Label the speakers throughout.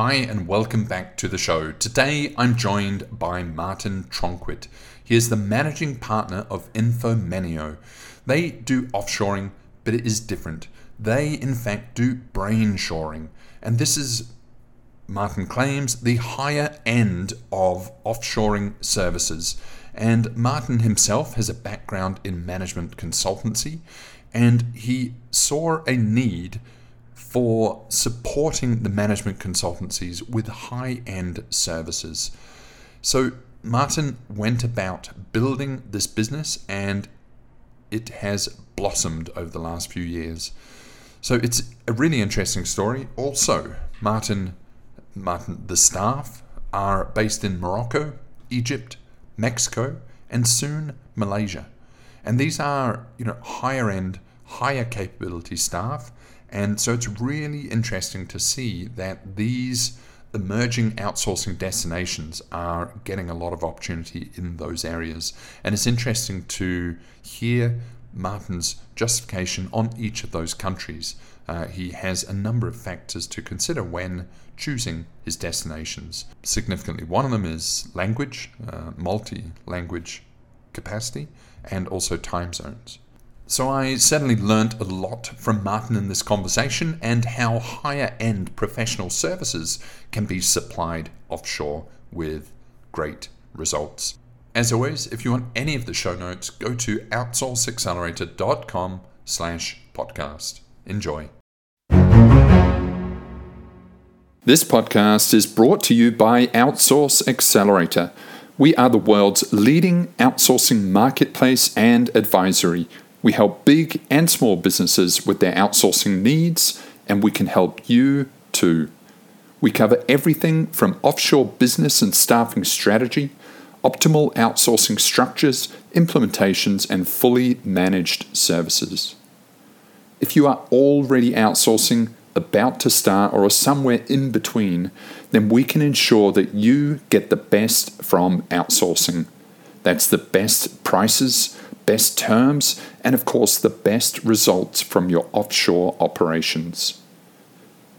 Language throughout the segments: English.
Speaker 1: Hi, and welcome back to the show. Today I'm joined by Martin Tronquit. He is the managing partner of Infomineo. They do offshoring, but it is different. They, in fact, do brain shoring. And this is, Martin claims, the higher end of offshoring services. And Martin himself has a background in management consultancy, and he saw a need for supporting the management consultancies with high end services. So, Martin went about building this business and it has blossomed over the last few years. So, it's a really interesting story. Also, Martin, Martin, the staff are based in Morocco, Egypt, Mexico, and soon Malaysia. And these are, you know, higher end, higher capability staff. And so it's really interesting to see that these emerging outsourcing destinations are getting a lot of opportunity in those areas. And it's interesting to hear Martin's justification on each of those countries. Uh, he has a number of factors to consider when choosing his destinations. Significantly, one of them is language, uh, multi language capacity, and also time zones. So I certainly learnt a lot from Martin in this conversation and how higher end professional services can be supplied offshore with great results. As always, if you want any of the show notes, go to outsourceaccelerator.com slash podcast. Enjoy. This podcast is brought to you by Outsource Accelerator. We are the world's leading outsourcing marketplace and advisory. We help big and small businesses with their outsourcing needs, and we can help you too. We cover everything from offshore business and staffing strategy, optimal outsourcing structures, implementations, and fully managed services. If you are already outsourcing, about to start, or are somewhere in between, then we can ensure that you get the best from outsourcing. That's the best prices, best terms, and of course, the best results from your offshore operations.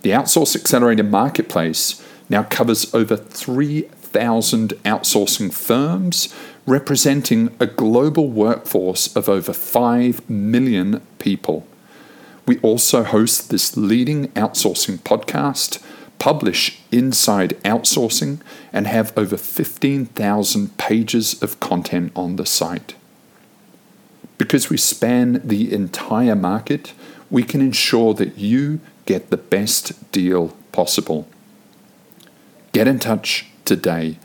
Speaker 1: The Outsource Accelerator Marketplace now covers over 3,000 outsourcing firms, representing a global workforce of over 5 million people. We also host this leading outsourcing podcast, publish Inside Outsourcing, and have over 15,000 pages of content on the site. Because we span the entire market, we can ensure that you get the best deal possible. Get in touch today.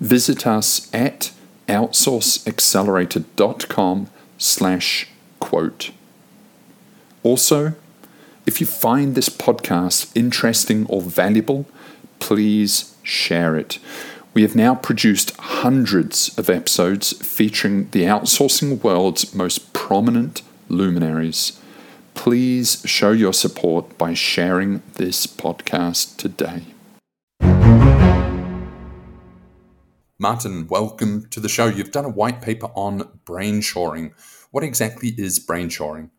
Speaker 1: Visit us at outsourceaccelerator.com slash quote. Also, if you find this podcast interesting or valuable, please share it. We have now produced hundreds of episodes featuring the outsourcing world's most prominent luminaries. Please show your support by sharing this podcast today. Martin, welcome to the show. You've done a white paper on brain shoring. What exactly is brain shoring?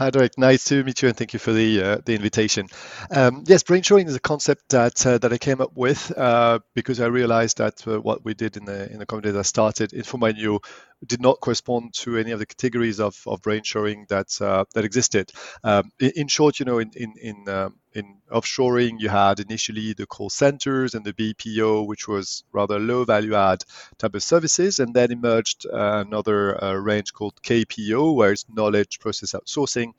Speaker 2: Hi, Derek. Nice to meet you, and thank you for the uh, the invitation. Um, yes, brain shoring is a concept that uh, that I came up with uh, because I realized that uh, what we did in the in the company that I started, Infomineo, did not correspond to any of the categories of, of brain shoring that uh, that existed. Um, in, in, short, you know, in in in, um, in offshoring, you had initially the call centers and the BPO, which was rather low value add type of services, and then emerged uh, another uh, range called KPO, where it's knowledge process outsourcing,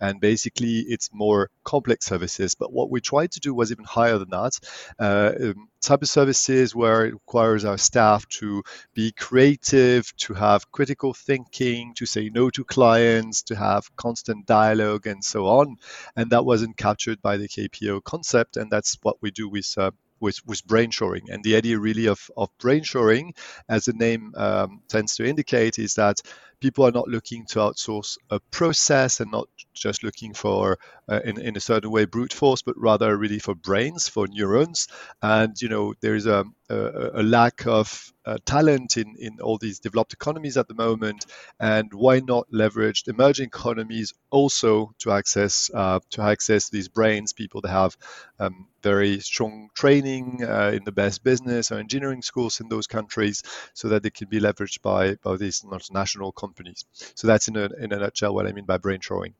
Speaker 2: and basically it's more complex services. But what we tried to do was even higher than that. Uh, um, type of services where it requires our staff to be creative, to have critical thinking, to say no to clients, to have constant dialogue, and so on. And that wasn't captured by the KPO concept, and that's what we do with. Uh, with, with brain shoring. And the idea really of, of brain shoring, as the name um, tends to indicate, is that people are not looking to outsource a process and not just looking for uh, in, in a certain way brute force but rather really for brains for neurons. And you know there is a, a, a lack of uh, talent in, in all these developed economies at the moment. And why not leverage emerging economies also to access uh, to access these brains? People that have um, very strong training uh, in the best business or engineering schools in those countries so that they can be leveraged by, by these multinational companies. So that's in a, in a nutshell what I mean by brain shoring.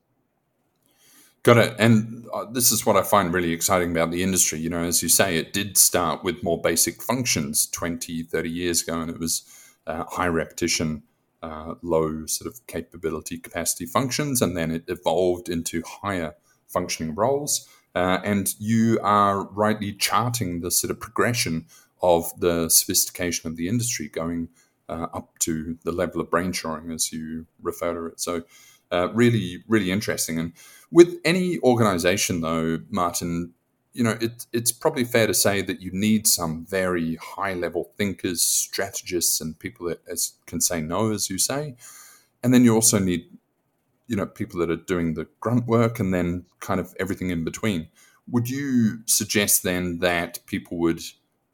Speaker 1: Got it. And uh, this is what I find really exciting about the industry. You know, as you say, it did start with more basic functions 20, 30 years ago, and it was uh, high repetition, uh, low sort of capability capacity functions. And then it evolved into higher functioning roles. Uh, and you are rightly charting the sort of progression of the sophistication of the industry going uh, up to the level of brain shoring as you refer to it. So, uh, really, really interesting. And with any organization, though, Martin, you know, it, it's probably fair to say that you need some very high level thinkers, strategists, and people that as, can say no, as you say. And then you also need, you know, people that are doing the grunt work and then kind of everything in between. Would you suggest then that people would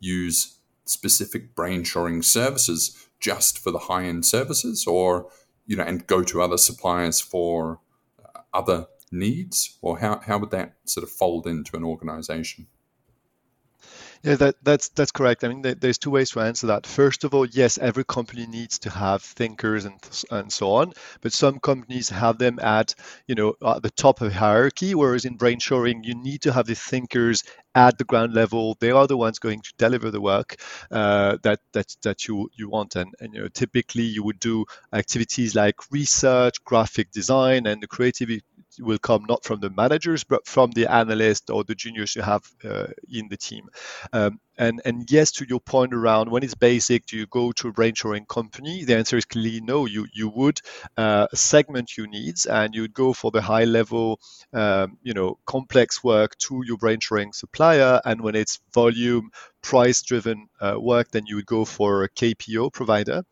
Speaker 1: use specific brain shoring services just for the high end services or, you know, and go to other suppliers for uh, other needs? Or how, how would that sort of fold into an organization?
Speaker 2: Yeah, that, that's that's correct. I mean, there's two ways to answer that. First of all, yes, every company needs to have thinkers and and so on, but some companies have them at you know at the top of hierarchy, whereas in brain shoring, you need to have the thinkers at the ground level. They are the ones going to deliver the work uh, that that that you you want. And, and you know, typically you would do activities like research, graphic design, and the creativity will come not from the managers but from the analysts or the juniors you have uh, in the team. Um, and and yes, to your point around when it's basic, do you go to a brain shoring company? The answer is clearly no. You you would uh, segment your needs and you'd go for the high level, um, you know, complex work to your brain shoring supplier. And when it's volume price driven uh, work, then you would go for a KPO provider.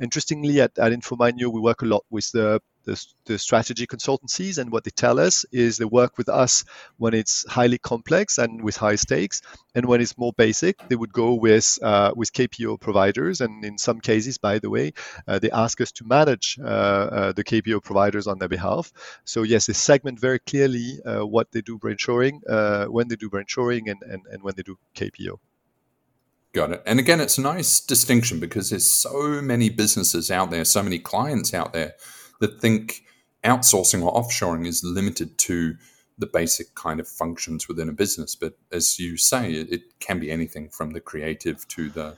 Speaker 2: Interestingly, at, at we work a lot with the the, the strategy consultancies and what they tell us is they work with us when it's highly complex and with high stakes. And when it's more basic they would go with uh, with kpo providers. And in some cases by the way uh, they ask us to manage uh, uh the kpo providers on their behalf. So yes they segment very clearly uh, what they do brain shoring uh, when they do brain shoring and, and, and when they do kpo
Speaker 1: Got it. And again, it's a nice distinction because there's so many businesses out there, so many clients out there that think outsourcing or offshoring is limited to the basic kind of functions within a business. But as you say, it, it can be anything from the creative to the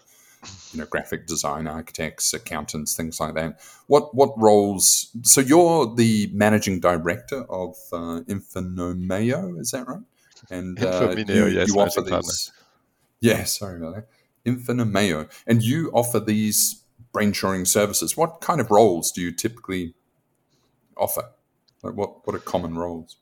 Speaker 1: you know graphic design architects accountants things like that. What what roles so you're the managing director of uh, infonomeo is that right?
Speaker 2: And uh, you, yes, you offer these
Speaker 1: yeah sorry about that Infomineo. And you offer these brainshoring services. What kind of roles do you typically offer? Like what, what are common roles?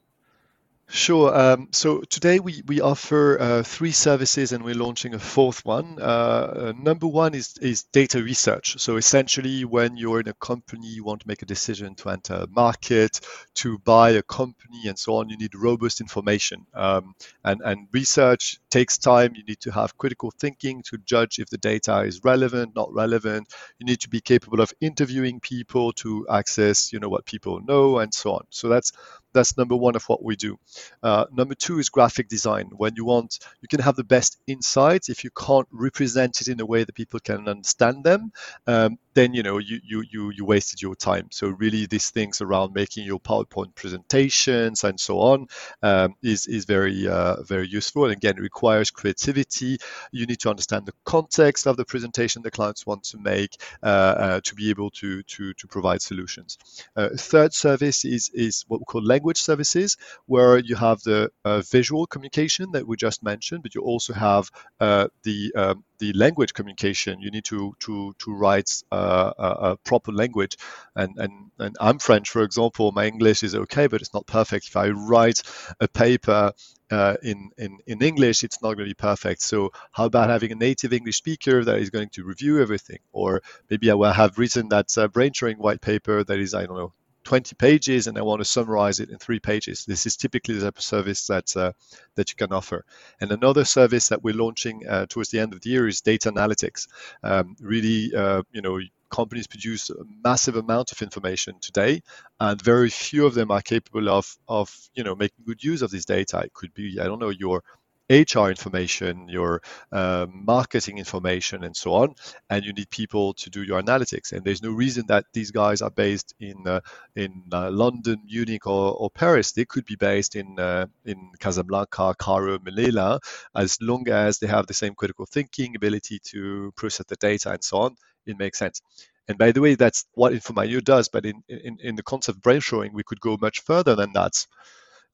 Speaker 2: Sure. Um, so today we, we offer uh, three services and we're launching a fourth one. Uh, uh, number one is, is data research. So essentially, when you're in a company, you want to make a decision to enter a market, to buy a company, and so on, you need robust information. Um, and, and research takes time. You need to have critical thinking to judge if the data is relevant, not relevant. You need to be capable of interviewing people to access, you know, what people know, and so on. So that's that's number one of what we do. Uh, number two is graphic design. When you want, you can have the best insights if you can't represent it in a way that people can understand them. Um, then you know you you you you wasted your time. So really, these things around making your PowerPoint presentations and so on um, is is very uh, very useful. And again, requires creativity. You need to understand the context of the presentation the clients want to make uh, uh, to be able to to to provide solutions. Uh, third service is is what we call language services, where you have the uh, visual communication that we just mentioned, but you also have uh, the um, the language communication. You need to to to write uh, a, a, proper language, and, and and I'm French, for example. My English is okay, but it's not perfect. If I write a paper uh, in, in, in English, it's not going to be perfect. So how about having a native English speaker that is going to review everything? Or maybe I will have written that uh, brain white paper that is, I don't know, 20 pages and I want to summarize it in three pages. This is typically the service that uh, that you can offer. And another service that we're launching uh, towards the end of the year is data analytics. Um, really, uh, you know, companies produce a massive amount of information today, and very few of them are capable of of you know making good use of this data. It could be I don't know your HR information, your uh, marketing information, and so on. And you need people to do your analytics. And there's no reason that these guys are based in uh, in uh, London, Munich, or, or, Paris. They could be based in uh, in Casablanca, Cairo, Manila, as long as they have the same critical thinking ability to process the data and so on. It makes sense. And by the way, that's what Infomineo does. But in, in, in the concept of brain shoring, we could go much further than that.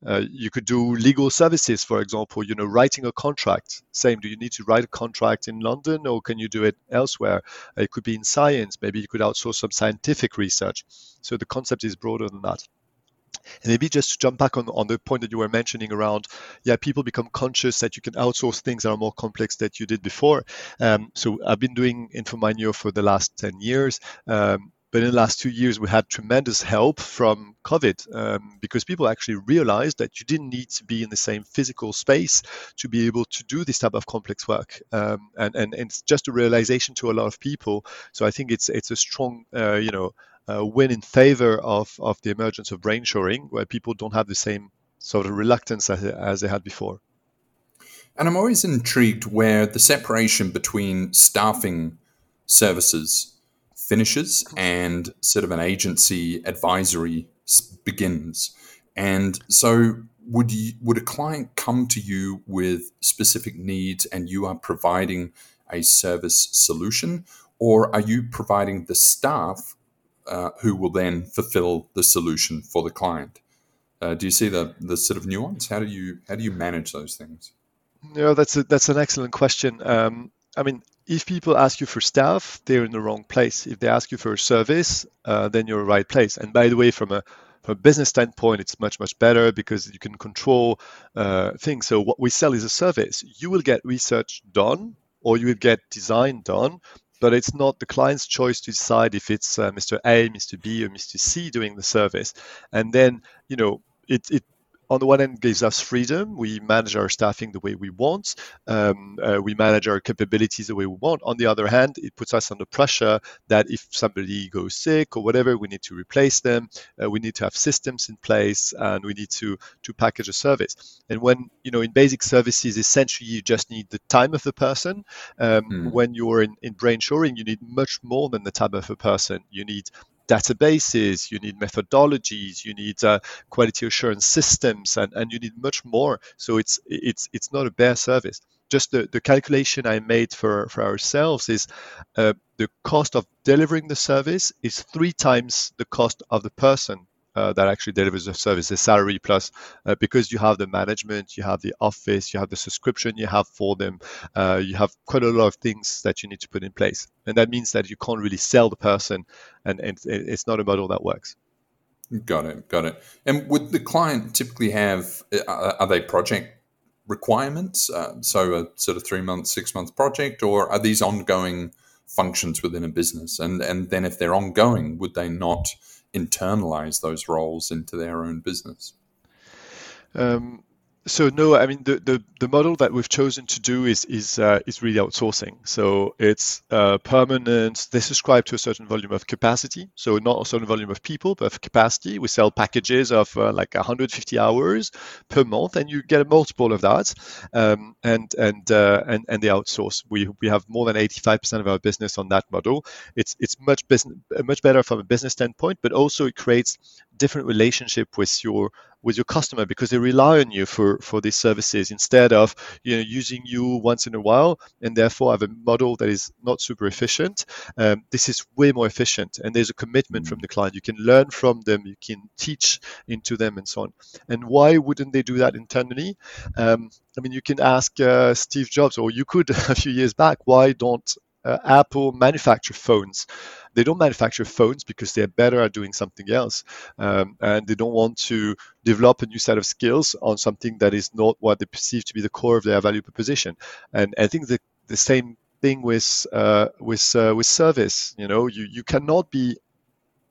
Speaker 2: Uh, you could do legal services, for example, you know, writing a contract. Same, do you need to write a contract in London or can you do it elsewhere? Uh, it could be in science. Maybe you could outsource some scientific research. So the concept is broader than that. And maybe just to jump back on, on the point that you were mentioning around, yeah, people become conscious that you can outsource things that are more complex that you did before. Um, so I've been doing Infomineo for the last 10 years. Um, but in the last two years, we had tremendous help from COVID um, because people actually realized that you didn't need to be in the same physical space to be able to do this type of complex work. Um, and, and, and, it's just a realization to a lot of people. So I think it's it's a strong, uh, you know, uh, win in favor of, of the emergence of brain shoring, where people don't have the same sort of reluctance as, as they had before.
Speaker 1: And I'm always intrigued where the separation between staffing services finishes and sort of an agency advisory begins. And so would you, would a client come to you with specific needs and you are providing a service solution? Or are you providing the staff uh, who will then fulfill the solution for the client? Uh, do you see the the sort of nuance? How do you how do you manage those things?
Speaker 2: No that's a, that's an excellent question. Um, i mean if people ask you for staff, they're in the wrong place. If they ask you for a service, uh, then you're the right place. And by the way, from a from a business standpoint, it's much much better because you can control uh, things. So what we sell is a service. You will get research done, or you will get design done, but it's not the client's choice to decide if it's uh, Mr. A, Mr. B, or Mr. C doing the service. And then you know it it on the one hand gives us freedom. We manage our staffing the way we want. Um, uh, we manage our capabilities the way we want. On the other hand, it puts us under pressure that if somebody goes sick or whatever, we need to replace them. Uh, we need to have systems in place, and we need to to package a service. And when you know in basic services, essentially you just need the time of the person. Um, mm. When you're in, in brain shoring, you need much more than the time of a person. You need databases, you need methodologies, you need uh, quality assurance systems, and, and you need much more. So it's it's it's not a bare service. Just the, the calculation I made for, for ourselves is uh, the cost of delivering the service is three times the cost of the person uh, that actually delivers the service, salary plus, uh, because you have the management, you have the office, you have the subscription you have for them, uh, you have quite a lot of things that you need to put in place. And that means that you can't really sell the person, and, and it's not a model that works.
Speaker 1: Got it, got it. And would the client typically have, uh, are they project requirements? Uh, so a sort of three month, six month project, or are these ongoing functions within a business? And, and then if they're ongoing, would they not internalize those roles into their own business?
Speaker 2: Um, so no, I mean the, the, the model that we've chosen to do is is uh, is really outsourcing. So it's uh, permanent. They subscribe to a certain volume of capacity. So not a certain volume of people, but of capacity. We sell packages of uh, like 150 hours per month, and you get a multiple of that. Um, and and uh, and and they outsource. We we have more than 85% of our business on that model. It's it's much business much better from a business standpoint, but also it creates different relationship with your with your customer because they rely on you for for these services instead of you know using you once in a while and therefore have a model that is not super efficient um, this is way more efficient and there's a commitment mm-hmm. from the client you can learn from them you can teach into them and so on and why wouldn't they do that internally um, i mean you can ask uh, steve jobs or you could a few years back why don't uh, Apple manufacture phones. They don't manufacture phones because they're better at doing something else, um, and they don't want to develop a new set of skills on something that is not what they perceive to be the core of their value proposition. And I think the the same thing with uh, with uh, with service. You know, you you cannot be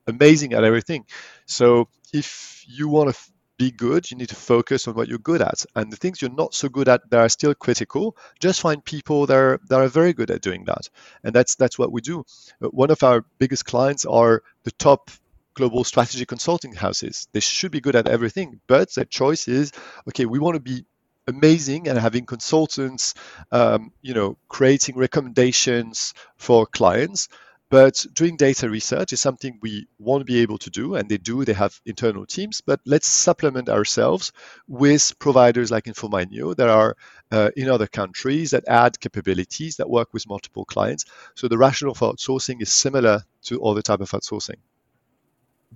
Speaker 2: amazing at everything. So if you want to be good, you need to focus on what you're good at. And the things you're not so good at that are still critical, just find people that are that are very good at doing that. And that's that's what we do. Uh, one of our biggest clients are the top global strategy consulting houses. They should be good at everything, but their choice is okay, we want to be amazing and having consultants um, you know creating recommendations for clients but doing data research is something we won't be able to do, and they do. They have internal teams, but let's supplement ourselves with providers like Infomineo that are uh, in other countries that add capabilities that work with multiple clients. So the rationale for outsourcing is similar to other type of outsourcing.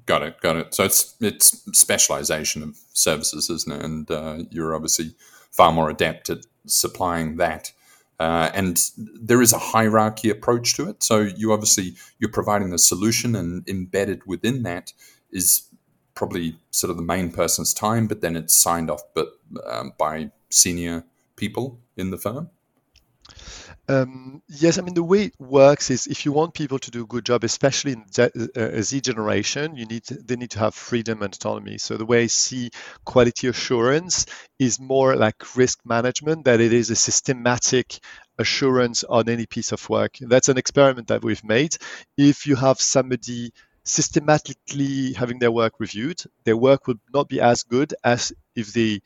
Speaker 1: Got it, got it. So it's it's specialization of services, isn't it? And uh, you're obviously far more adept at supplying that uh, and there is a hierarchy approach to it. So you obviously you're providing the solution, and embedded within that is probably sort of the main person's time, but then it's signed off, but um, by senior people in the firm.
Speaker 2: Um, yes, I mean the way it works is if you want people to do a good job, especially in uh, Z generation, you need to, they need to have freedom and autonomy. So the way I see quality assurance is more like risk management that it is a systematic assurance on any piece of work. That's an experiment that we've made. If you have somebody systematically having their work reviewed, their work would not be as good as if they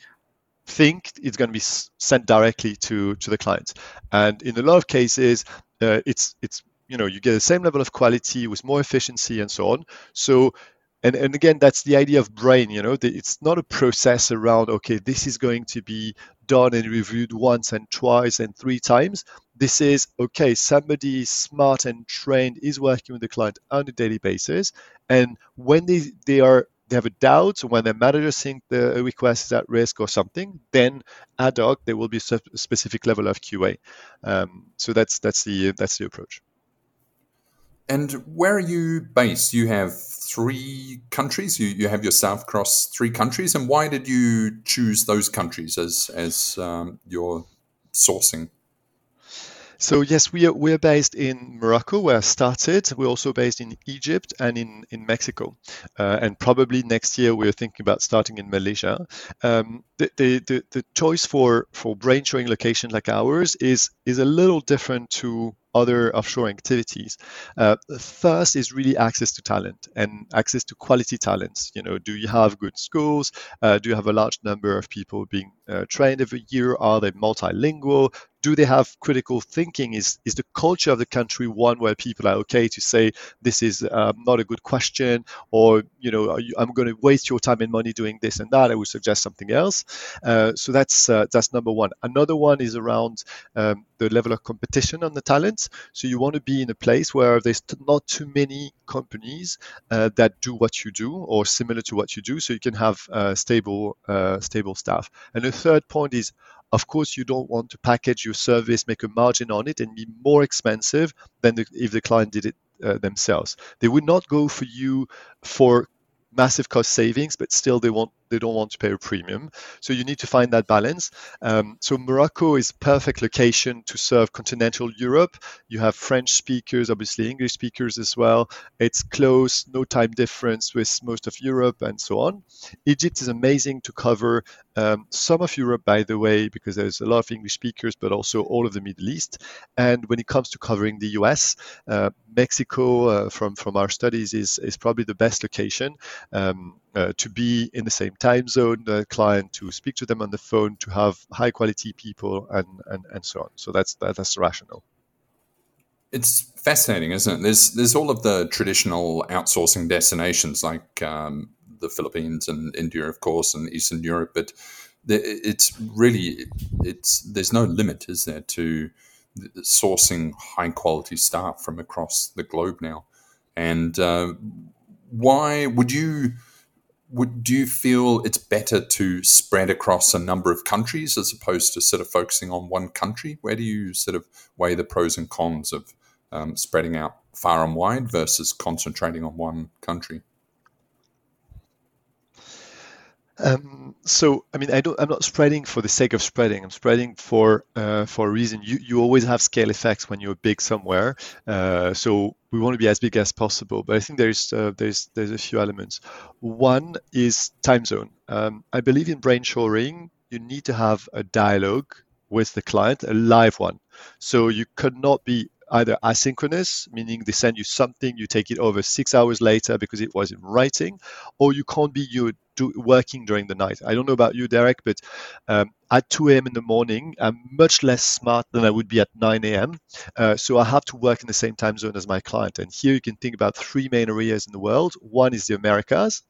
Speaker 2: think it's going to be sent directly to to the client. And in a lot of cases, uh, it's it's you know you get the same level of quality with more efficiency and so on. So and, and again that's the idea of brain you know it's not a process around okay this is going to be done and reviewed once and twice and three times this is okay somebody smart and trained is working with the client on a daily basis and when they, they are they have a doubt when their manager think the request is at risk or something, then ad hoc there will be a specific level of QA. Um, so that's that's the that's the approach.
Speaker 1: And where are you based? You have three countries. You you have yourself across three countries. And why did you choose those countries as as um, your sourcing?
Speaker 2: So yes, we are we're based in Morocco, where I started. We're also based in Egypt and in in Mexico, uh, and probably next year we're thinking about starting in Malaysia. Um, the, the, the the choice for for brain shoring locations like ours is is a little different to other offshore activities. Uh, first is really access to talent and access to quality talents. You know, do you have good schools? Uh, do you have a large number of people being uh, trained every year? Are they multilingual? do they have critical thinking? Is is the culture of the country one where people are okay to say this is um, not a good question, or you know you, I'm going to waste your time and money doing this and that? I would suggest something else. Uh, so that's uh, that's number one. Another one is around um, the level of competition on the So you want to be in a place where there's not too many companies uh, that do what you do or similar to what you do, so you can have uh, stable uh, stable staff. And the third point is of course, you don't want to package your service, make a margin on it, and be more expensive than the, if the client did it uh, themselves. They would not go for you for massive cost savings, but still they want they don't want to pay a premium. So you need to find that balance. Um, so Morocco is perfect location to serve continental Europe. You have French speakers, obviously English speakers as well. It's close, no time difference with most of Europe and so on. Egypt is amazing to cover um, some of Europe, by the way, because there's a lot of English speakers, but also all of the Middle East. And when it comes to covering the US, uh, Mexico, uh, from from our studies, is is probably the best location. Um, uh, to be in the same time zone, the client to speak to them on the phone, to have high quality people, and and, and so on. So that's that, that's rational.
Speaker 1: It's fascinating, isn't it? There's there's all of the traditional outsourcing destinations like um, the Philippines and India, of course, and Eastern Europe, but it's really it's there's no limit, is there, to sourcing high quality staff from across the globe now? And uh, why would you? Would do you feel it's better to spread across a number of countries as opposed to sort of focusing on one country? Where do you sort of weigh the pros and cons of um, spreading out far and wide versus concentrating on one country?
Speaker 2: Um, so, I mean, I don't. I'm not spreading for the sake of spreading. I'm spreading for uh, for a reason. You you always have scale effects when you're big somewhere. Uh, so we want to be as big as possible. But I think there's uh, there's there's a few elements. One is time zone. Um, I believe in brainshoring. You need to have a dialogue with the client, a live one. So you could not be either asynchronous, meaning they send you something, you take it over six hours later because it was in writing, or you can't be you working during the night. I don't know about you, Derek, but um, at 2 a.m. in the morning, I'm much less smart than I would be at 9 a.m. Uh, so I have to work in the same time zone as my client. And here you can think about three main areas in the world. One is the Americas,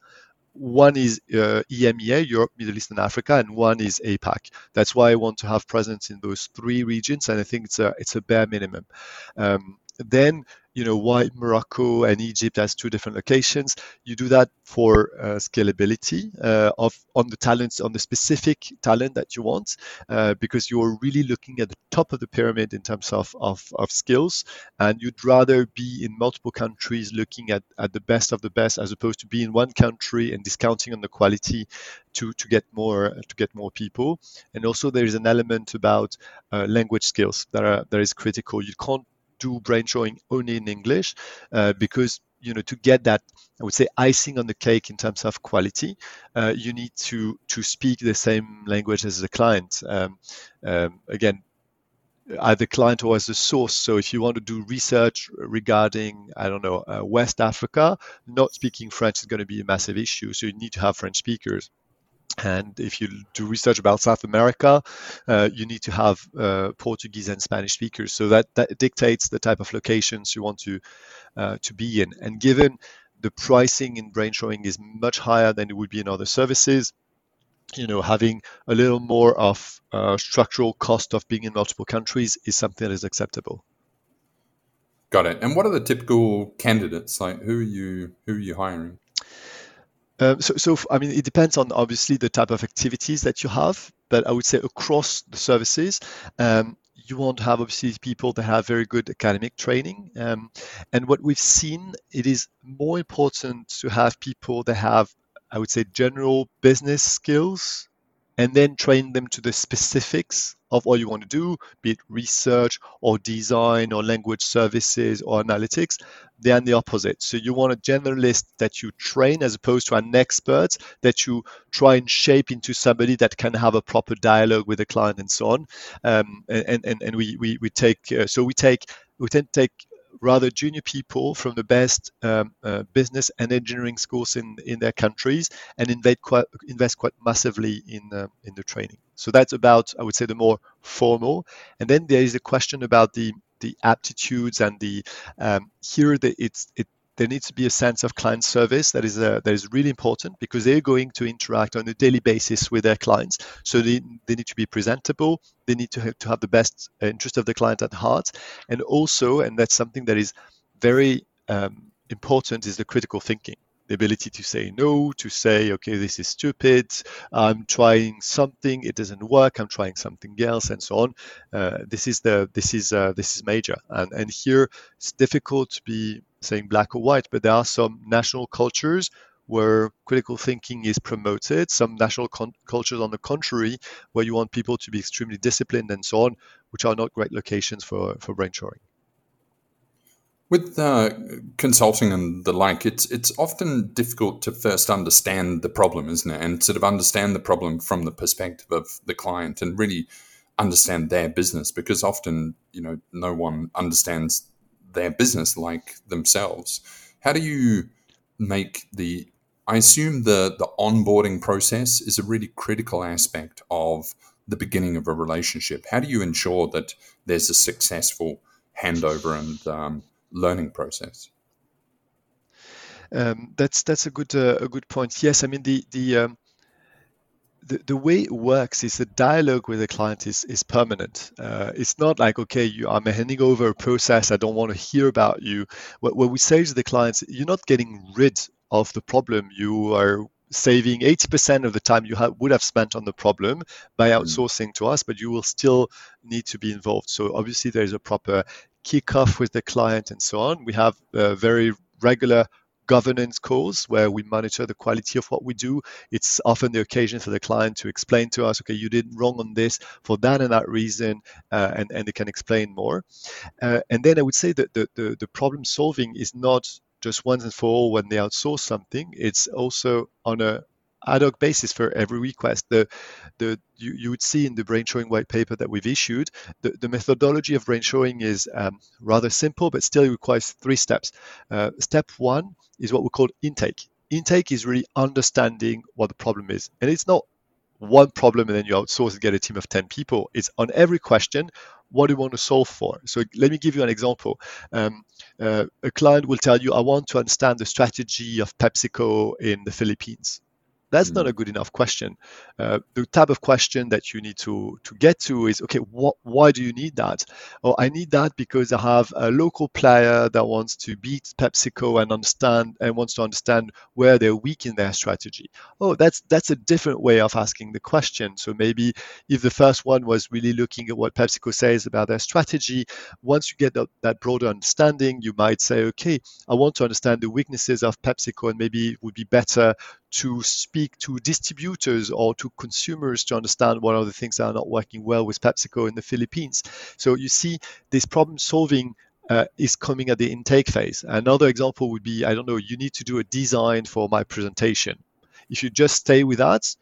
Speaker 2: one is uh, EMEA, Europe, Middle East, and Africa, and one is APAC. That's why I want to have presence in those three regions, and I think it's a it's a bare minimum. Um, then you know why Morocco and Egypt has two different locations. You do that for uh, scalability uh, of on the talents on the specific talent that you want, uh, because you're really looking at the top of the pyramid in terms of, of, of skills, and you'd rather be in multiple countries looking at, at the best of the best as opposed to be in one country and discounting on the quality to to get more to get more people. And also there is an element about uh, language skills that are that is critical. You can't do brain shoring only in English uh, because you know to get that I would say icing on the cake in terms of quality, uh, you need to to speak the same language as the client. Um, um, again, either client or as a source. So if you want to do research regarding, I don't know, uh, West Africa, not speaking French is going to be a massive issue. So you need to have French speakers. And if you do research about South America, uh, you need to have uh, Portuguese and Spanish speakers. So that, that dictates the type of locations you want to uh, to be in. And given the pricing in brainshoring is much higher than it would be in other services, you know, having a little more of uh, structural cost of being in multiple countries is something that is acceptable.
Speaker 1: Got it. And what are the typical candidates? Like, who are you? Who are you hiring?
Speaker 2: Um, so, so I mean, it depends on obviously the type of activities that you have, but I would say across the services, um, you want to have obviously people that have very good academic training. Um, and what we've seen, it is more important to have people that have, I would say, general business skills and then train them to the specifics of what you want to do, be it research or design or language services or analytics, than the opposite. So you want a generalist that you train as opposed to an expert that you try and shape into somebody that can have a proper dialogue with the client and so on. Um, and, and, and we, we, we take, uh, so we take, we tend to take rather junior people from the best um, uh, business and engineering schools in, in their countries and invest quite, invest quite massively in, uh, in the training. So that's about, I would say, the more formal. And then there is a question about the the aptitudes and the um, here the, it's it there needs to be a sense of client service that is uh, that is really important because they're going to interact on a daily basis with their clients. So they, they need to be presentable. They need to have, to have the best interest of the client at heart, and also, and that's something that is very um, important, is the critical thinking the ability to say no, to say, okay, this is stupid, I'm trying something, it doesn't work, I'm trying something else, and so on. Uh, this is the this is uh, this is major, and and here it's difficult to be saying black or white, but there are some national cultures where critical thinking is promoted, some national con- cultures on the contrary, where you want people to be extremely disciplined and so on, which are not great locations for for brainshoring.
Speaker 1: With uh, consulting and the like, it's it's often difficult to first understand the problem, isn't it? And sort of understand the problem from the perspective of the client and really understand their business because often, you know, no one understands their business like themselves. How do you make the I assume the the onboarding process is a really critical aspect of the beginning of a relationship. How do you ensure that there's a successful handover and um, learning process.
Speaker 2: Um, that's that's a good uh, a good point. Yes, I mean the the, um, the the way it works is the dialogue with the client is is permanent. Uh, it's not like okay, you I'm handing over a process. I don't want to hear about you. What what we say to the clients, you're not getting rid of the problem. You are saving 80% of the time you ha- would have spent on the problem by mm. outsourcing to us, but you will still need to be involved. So obviously there is a proper kick off with the client and so on. We have uh, very regular governance calls where we monitor the quality of what we do. It's often the occasion for the client to explain to us, okay, you did wrong on this for that and that reason, uh, and, and they can explain more. Uh, and then I would say that the, the, the problem solving is not just once and for all when they outsource something, it's also on a ad hoc basis for every request. The, the you, you would see in the brain shoring white paper that we've issued, the, the methodology of brain shoring is um, rather simple, but still requires three steps. Uh, step one is what we call intake. Intake is really understanding what the problem is, and it's not one problem and then you outsource and get a team of 10 people. It's on every question, what do you want to solve for? So let me give you an example. Um, uh, a client will tell you, I want to understand the strategy of PepsiCo in the Philippines. That's not hmm. a good enough question. Uh, the type of question that you need to to get to is okay. What, why do you need that? Or I need that because I have a local player that wants to beat PepsiCo and understand and wants to understand where they're weak in their strategy. Oh, that's that's a different way of asking the question. So maybe if the first one was really looking at what PepsiCo says about their strategy, once you get that, that broader understanding, you might say, okay, I want to understand the weaknesses of PepsiCo, and maybe it would be better to speak to distributors or to consumers to understand what are the things that are not working well with PepsiCo in the Philippines. So you see, this problem solving uh, is coming at the intake phase. Another example would be I don't know, you need to do a design for my presentation. If you just stay with that,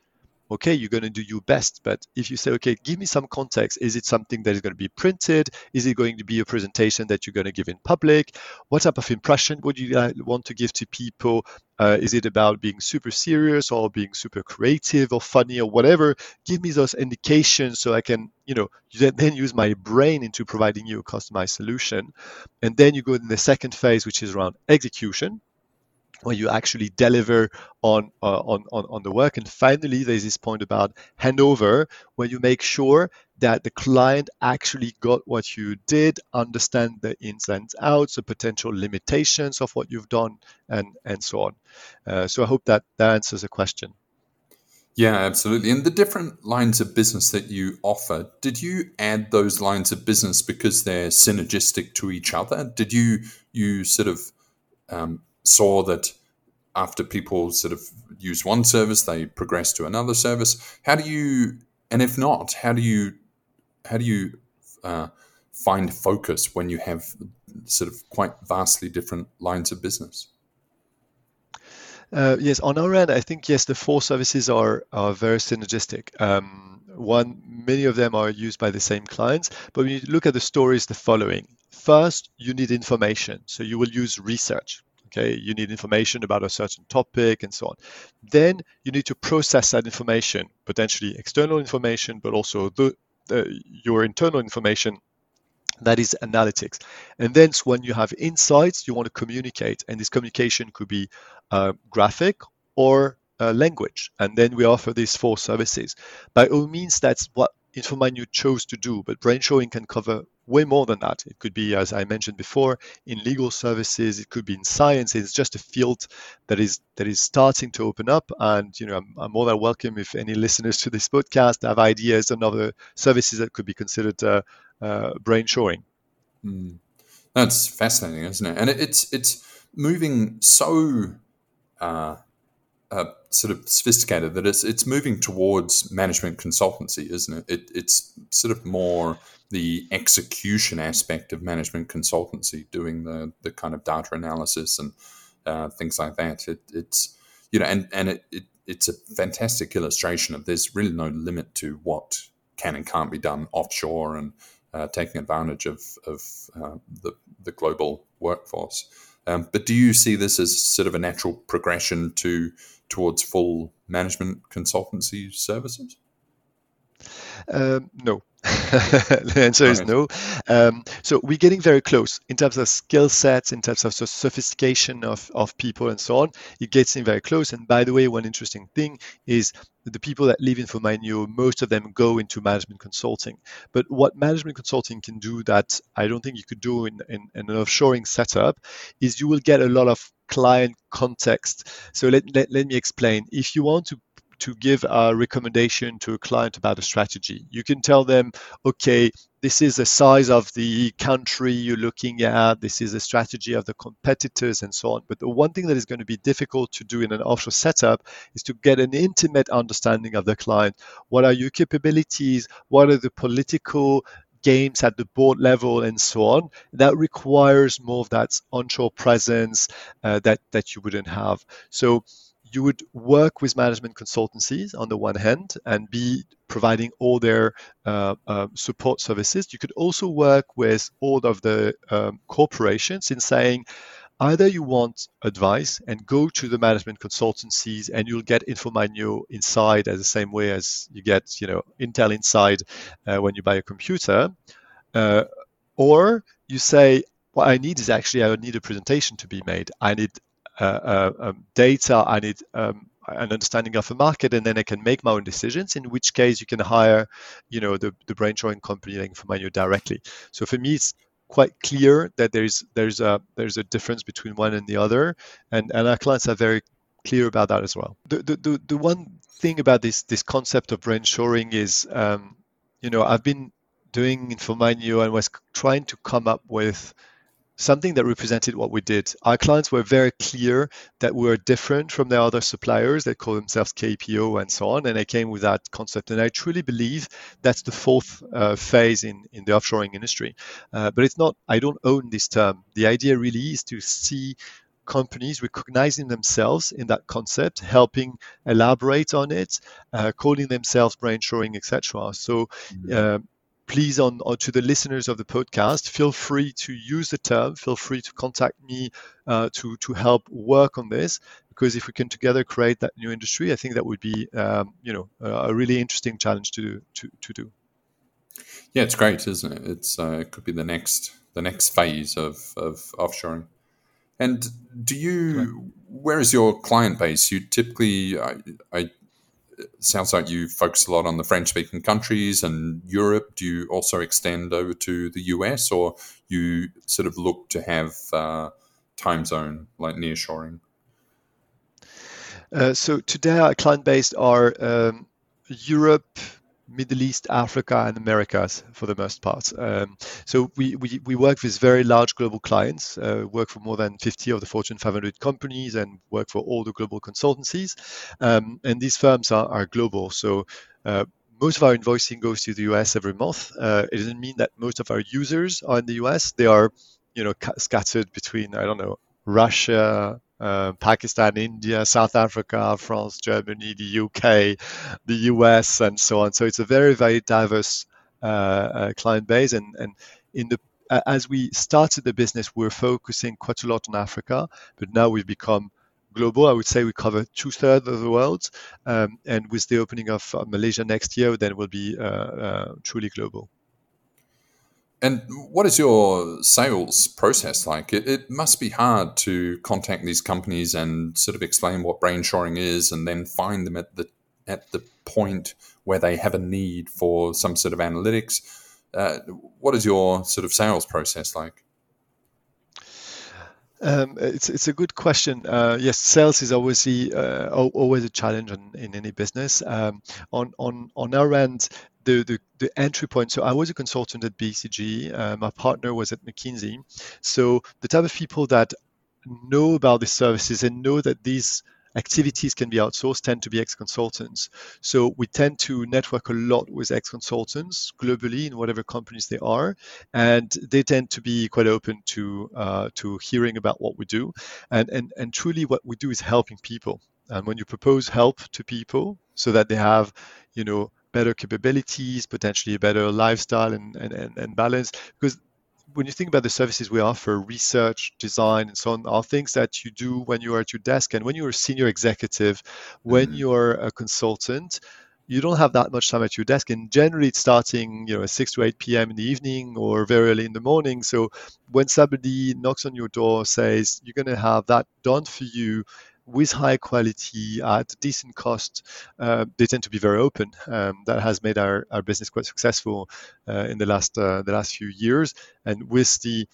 Speaker 2: okay, you're going to do your best. But if you say, okay, give me some context, is it something that is going to be printed? Is it going to be a presentation that you're going to give in public? What type of impression would you uh, want to give to people? Uh, is it about being super serious or being super creative or funny or whatever? Give me those indications so I can, you know, then use my brain into providing you a customized solution. And then you go in the second phase, which is around execution where you actually deliver on, uh, on, on, on the work. And finally, there's this point about handover, where you make sure that the client actually got what you did, understand the ins and outs, the potential limitations of what you've done, and, and so on. Uh, so I hope that that answers the question.
Speaker 1: Yeah, absolutely. And the different lines of business that you offer, did you add those lines of business because they're synergistic to each other? Did you you sort of um, saw that after people sort of use one service, they progress to another service. How do you, and if not, how do you, how do you uh, find focus when you have sort of quite vastly different lines of business?
Speaker 2: Uh, yes, on our end, I think yes, the four services are are very synergistic. Um, one, many of them are used by the same clients, but when you look at the stories, the following: first, you need information, so you will use research okay you need information about a certain topic and so on. Then you need to process that information potentially external information but also the, the, your internal information that is analytics. And then when you have insights you want to communicate and this communication could be uh, graphic or uh, language. And then we offer these four services. By all means that's what Infomineo chose to do, but brain shoring can cover way more than that. It could be, as I mentioned before, in legal services. It could be in science. It's just a field that is that is starting to open up. And you know, I'm, I'm more than welcome if any listeners to this podcast have ideas on other services that could be considered uh, uh, brain shoring.
Speaker 1: Mm. That's fascinating, isn't it? And it, it's it's moving so. Uh, uh, sort of sophisticated that it's it's moving towards management consultancy, isn't it? it? It's sort of more the execution aspect of management consultancy, doing the the kind of data analysis and uh, things like that. It, it's you know, and and it, it it's a fantastic illustration of there's really no limit to what can and can't be done offshore and uh, taking advantage of of uh, the the global workforce. Um, but do you see this as sort of a natural progression to towards full management consultancy services?
Speaker 2: Um, no. the answer is no. Um, so we're getting very close in terms of skill sets, in terms of the sophistication of, of people and so on. It gets in very close. And by the way, one interesting thing is the people that live in Infomineo, most of them go into management consulting. But what management consulting can do that I don't think you could do in, in, in an offshoring setup is you will get a lot of client context. So let, let, let me explain. If you want to to give a recommendation to a client about a strategy. You can tell them, okay, this is the size of the country you're looking at, this is the strategy of the competitors, and so on. But the one thing that is going to be difficult to do in an offshore setup is to get an intimate understanding of the client. What are your capabilities? What are the political games at the board level and so on. That requires more of that onshore presence uh, that that you wouldn't have. So you would work with management consultancies on the one hand and be providing all their uh, uh, support services. You could also work with all of the um, corporations in saying, either you want advice and go to the management consultancies and you'll get Infomineo inside as the same way as you get you know Intel inside uh, when you buy a computer, uh, or you say what I need is actually I need a presentation to be made. I need uh, uh, um, data. I need um, an understanding of the market, and then I can make my own decisions. In which case, you can hire, you know, the the brain shoring company like Infomineo directly. So for me, it's quite clear that there's there's a there's a difference between one and the other, and and our clients are very clear about that as well. The the the, the one thing about this this concept of brain shoring is, um, you know, I've been doing Infomineo and was trying to come up with something that represented what we did. Our clients were very clear that we were different from their other suppliers that call themselves KPO and so on, and they came with that concept. And I truly believe that's the fourth uh, phase in, in the offshoring industry. Uh, but it's not, I don't own this term. The idea really is to see companies recognizing themselves in that concept, helping elaborate on it, uh, calling themselves brain shoring, etc. So mm-hmm. uh, please on, on, to the listeners of the podcast feel free to use the term feel free to contact me uh, to to help work on this because if we can together create that new industry i think that would be um, you know a really interesting challenge to do to, to do.
Speaker 1: Yeah it's great isn't it? It's uh, it could be the next the next phase of of offshoring. And do you right. where is your client base? You typically I, I sounds like you focus a lot on the French speaking countries and Europe. Do you also extend over to the US or you sort of look to have uh, time zone like nearshoring?
Speaker 2: Uh, so today our client base are um, Europe, Middle East, Africa, and Americas for the most part. Um, so we, we, we work with very large global clients, uh, work for more than 50 of the Fortune 500 companies, and work for all the global consultancies. Um, and these firms are, are global. So uh, most of our invoicing goes to the US every month. Uh, it doesn't mean that most of our users are in the US. They are, you know, scattered between I don't know Russia, uh, Pakistan, India, South Africa, France, Germany, the UK, the US, and so on. So it's a very, very diverse uh, uh, client base. And, and in the as we started the business, we are focusing quite a lot on Africa, but now we've become global. I would say we cover two thirds of the world, um, and with the opening of uh, Malaysia next year, then we'll be uh, truly global.
Speaker 1: And what is your sales process like? It, it, must be hard to contact these companies and sort of explain what brain shoring is, and then find them at the at the point where they have a need for some sort of analytics. Uh, what is your sort of sales process like?
Speaker 2: Um, it's it's a good question. Uh, yes, sales is always uh, always a challenge in, in any business. Um, on on on our end, the, the, the entry point. So I was a consultant at BCG. Uh, my partner was at McKinsey. So the type of people that know about the services and know that these activities can be outsourced tend to be ex-consultants. So we tend to network a lot with ex-consultants globally in whatever companies they are, and they tend to be quite open to uh, to hearing about what we do. And, and and truly, what we do is helping people. And when you propose help to people so that they have, you know, better capabilities, potentially a better lifestyle and, and, and, and balance. Because when you think about the services we offer, research, design, and so on, are things that you do when you are at your desk. And when you're a senior executive, when mm-hmm. you're a consultant, you don't have that much time at your desk and generally it's starting you know 6 to 8 p.m in the evening or very early in the morning so when somebody knocks on your door says you're going to have that done for you with high quality at decent cost, uh, they tend to be very open. Um, that has made our, our business quite successful uh, in the last uh, the last few years, and with the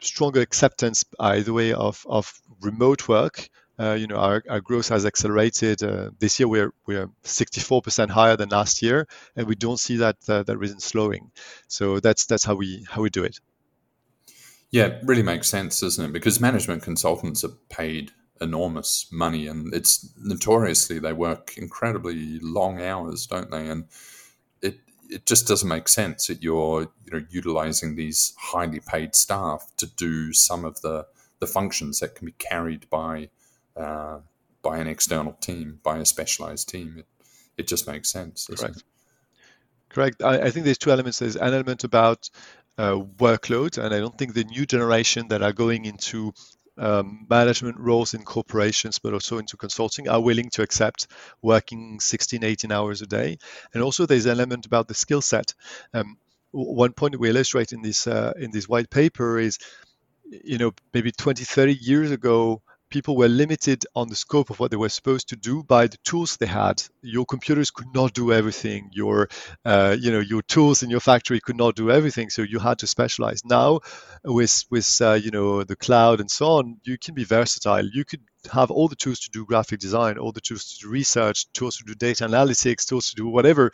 Speaker 2: stronger acceptance by the way of, of remote work. Uh, you know, our, our growth has accelerated. Uh, this year we're we're 64% higher than last year, and we don't see that that reason slowing. So that's that's how we how we do it.
Speaker 1: Yeah, it really makes sense, doesn't it? Because management consultants are paid enormous money, and it's notoriously they work incredibly long hours, don't they? And it it just doesn't make sense that you're you know utilizing these highly paid staff to do some of the the functions that can be carried by uh, by an external team, by a specialized team. It it just makes sense.
Speaker 2: Correct. It? Correct. I, I think there's two elements. There's an element about uh, workload, and I don't think the new generation that are going into um, management roles in corporations, but also into consulting, are willing to accept working 16, 18 hours a day. And also, there's an element about the skill set. Um, one point we illustrate in this uh, in this white paper is, you know, maybe 20, 30 years ago, people were limited on the scope of what they were supposed to do by the tools they had. Your computers could not do everything. Your, uh, you know, your tools in your factory could not do everything. So you had to specialize. Now, with with uh, you know the cloud and so on, you can be versatile. You could have all the tools to do graphic design, all the tools to do research, tools to do data analytics, tools to do whatever.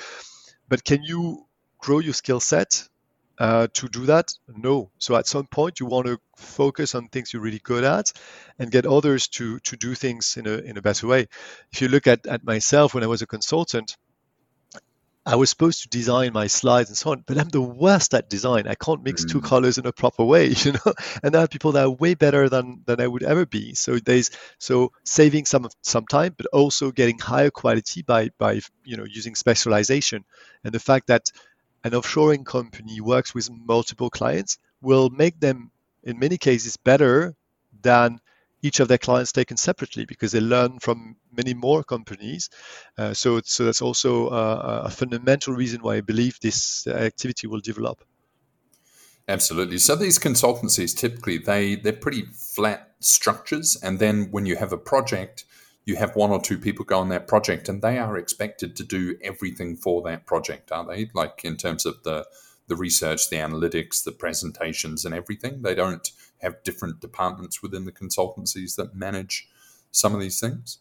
Speaker 2: But can you grow your skill set uh, to do that? No. So at some point, you want to focus on things you're really good at, and get others to to do things in a in a better way. If you look at at myself when I was a consultant, I was supposed to design my slides and so on, but I'm the worst at design. I can't mix two mm. colors in a proper way, you know. And there are people that are way better than than I would ever be. So there's so saving some some time, but also getting higher quality by by you know using specialization and the fact that an offshoring company works with multiple clients will make them, in many cases, better than each of their clients taken separately because they learn from many more companies. Uh, so, so that's also a, a fundamental reason why I believe this activity will develop.
Speaker 1: Absolutely. So these consultancies typically they they're pretty flat structures, and then when you have a project, you have one or two people go on that project and they are expected to do everything for that project, are they? Like in terms of the the research, the analytics, the presentations, and everything. They don't have different departments within the consultancies that manage some of these things.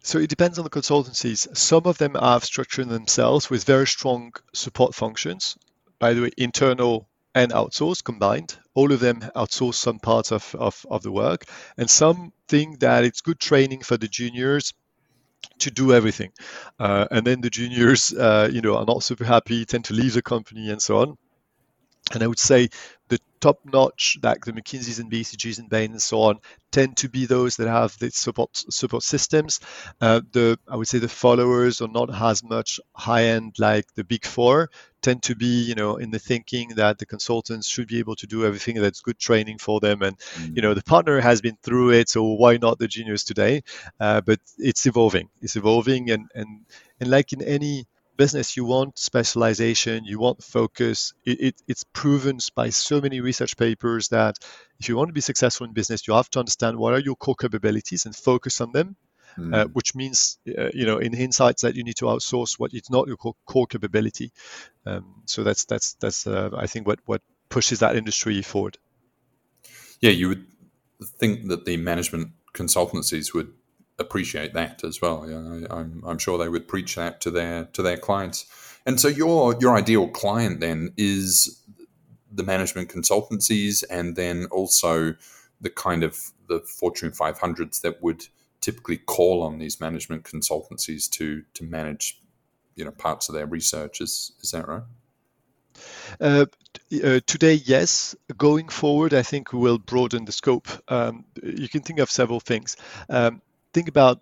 Speaker 2: So it depends on the consultancies. Some of them have structured themselves with very strong support functions. By the way, internal and outsource combined. All of them outsource some parts of, of, of the work. And some think that it's good training for the juniors to do everything. Uh, and then the juniors, uh, you know, are not super happy, tend to leave the company and so on. And I would say the top notch, like the McKinseys and BCGs and Bain and so on, tend to be those that have the support support systems. Uh, the I would say the followers are not as much high end like the big four. Tend to be you know in the thinking that the consultants should be able to do everything that's good training for them, and mm. you know the partner has been through it, so why not the juniors today? Uh, but it's evolving. It's evolving, and and and like in any business, you want specialization, you want focus. It, it, it's proven by so many research papers that if you want to be successful in business, you have to understand what are your core capabilities and focus on them. Mm. Uh, which means, uh, you know, in insights that you need to outsource what is not your core, core capability. Um, so that's that's that's uh, I think what what pushes that industry forward.
Speaker 1: Yeah, you would think that the management consultancies would appreciate that as well. Yeah, I, I'm I'm sure they would preach that to their to their clients. And so your your ideal client then is the management consultancies, and then also the kind of the Fortune 500s that would typically call on these management consultancies to to manage you know parts of their research. Is is that right?
Speaker 2: Uh, uh, today, yes. Going forward, I think we will broaden the scope. Um, you can think of several things. Um, think about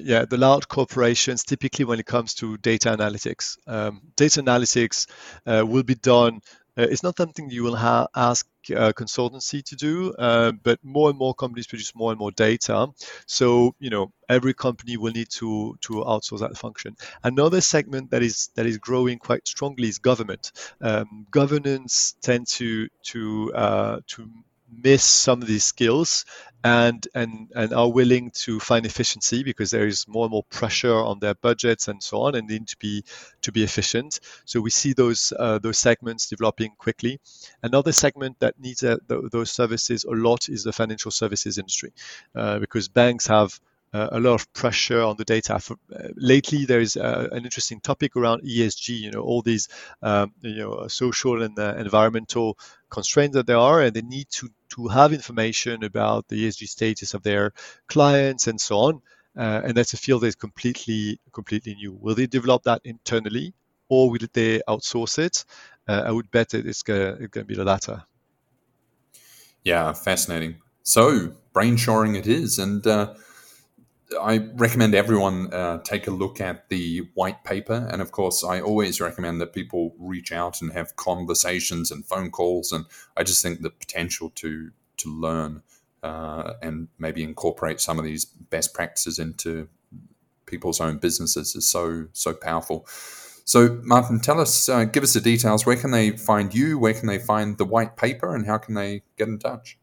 Speaker 2: yeah the large corporations typically when it comes to data analytics um, data analytics uh, will be done it's not something you will ha- ask uh, consultancy to do uh, but more and more companies produce more and more data. So you know every company will need to to outsource that function. Another segment that is that is growing quite strongly is government. Um, governance tend to to uh, to miss some of these skills and and and are willing to find efficiency because there is more and more pressure on their budgets and so on and need to be to be efficient so we see those uh, those segments developing quickly another segment that needs uh, th- those services a lot is the financial services industry uh, because banks have a lot of pressure on the data. For, uh, lately, there is uh, an interesting topic around ESG. You know, all these um, you know social and uh, environmental constraints that there are, and they need to to have information about the ESG status of their clients and so on. Uh, and that's a field that's completely completely new. Will they develop that internally, or will they outsource it? Uh, I would bet that it's going to be the latter.
Speaker 1: Yeah, fascinating. So brainshoring it is, and I recommend everyone uh, take a look at the white paper. And of course, I always recommend that people reach out and have conversations and phone calls. And I just think the potential to to learn uh, and maybe incorporate some of these best practices into people's own businesses is so so powerful. So, Martin, tell us, uh, give us the details. Where can they find you? Where can they find the white paper, and how can they get in touch?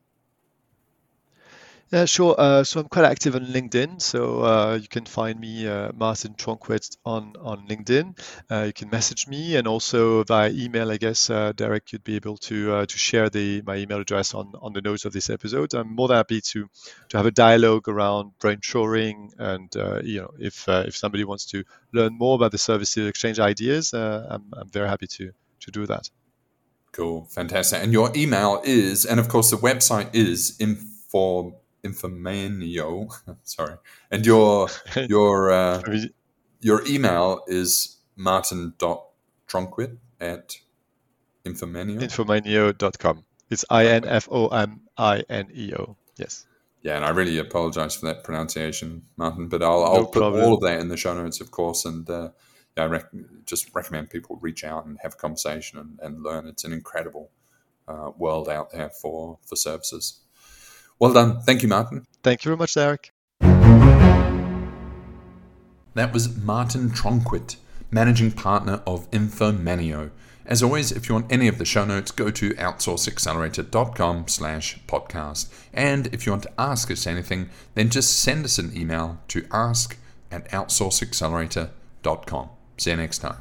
Speaker 2: Yeah, sure. Uh, so I'm quite active on LinkedIn. So uh, you can find me, uh, Martin Tronquet, on on LinkedIn. Uh, you can message me, and also via email. I guess uh, Derek, you'd be able to uh, to share the my email address on on the notes of this episode. I'm more than happy to to have a dialogue around brainshoring, and you know, if if somebody wants to learn more about the services, exchange ideas, I'm I'm very happy to to do that.
Speaker 1: Cool, fantastic. And your email is, and of course the website is info Infomenio. Sorry, and your your uh, your email is martin.tronquit at Infomenio.
Speaker 2: Infomenio.com. It's I N F O M I N E O. Yes.
Speaker 1: Yeah, and I really apologize for that pronunciation, Martin. But I'll, I'll put all of that in the show notes, of course. And uh, yeah, I rec- just recommend people reach out and have a conversation and, and learn. It's an incredible uh, world out there for for services. Well done. Thank you, Martin.
Speaker 2: Thank you very much, Derek.
Speaker 1: That was Martin Tronquit, managing partner of Infomenio. As always, if you want any of the show notes, go to outsourceaccelerator.com slash podcast. And if you want to ask us anything, then just send us an email to ask at outsourceaccelerator.com. See you next time.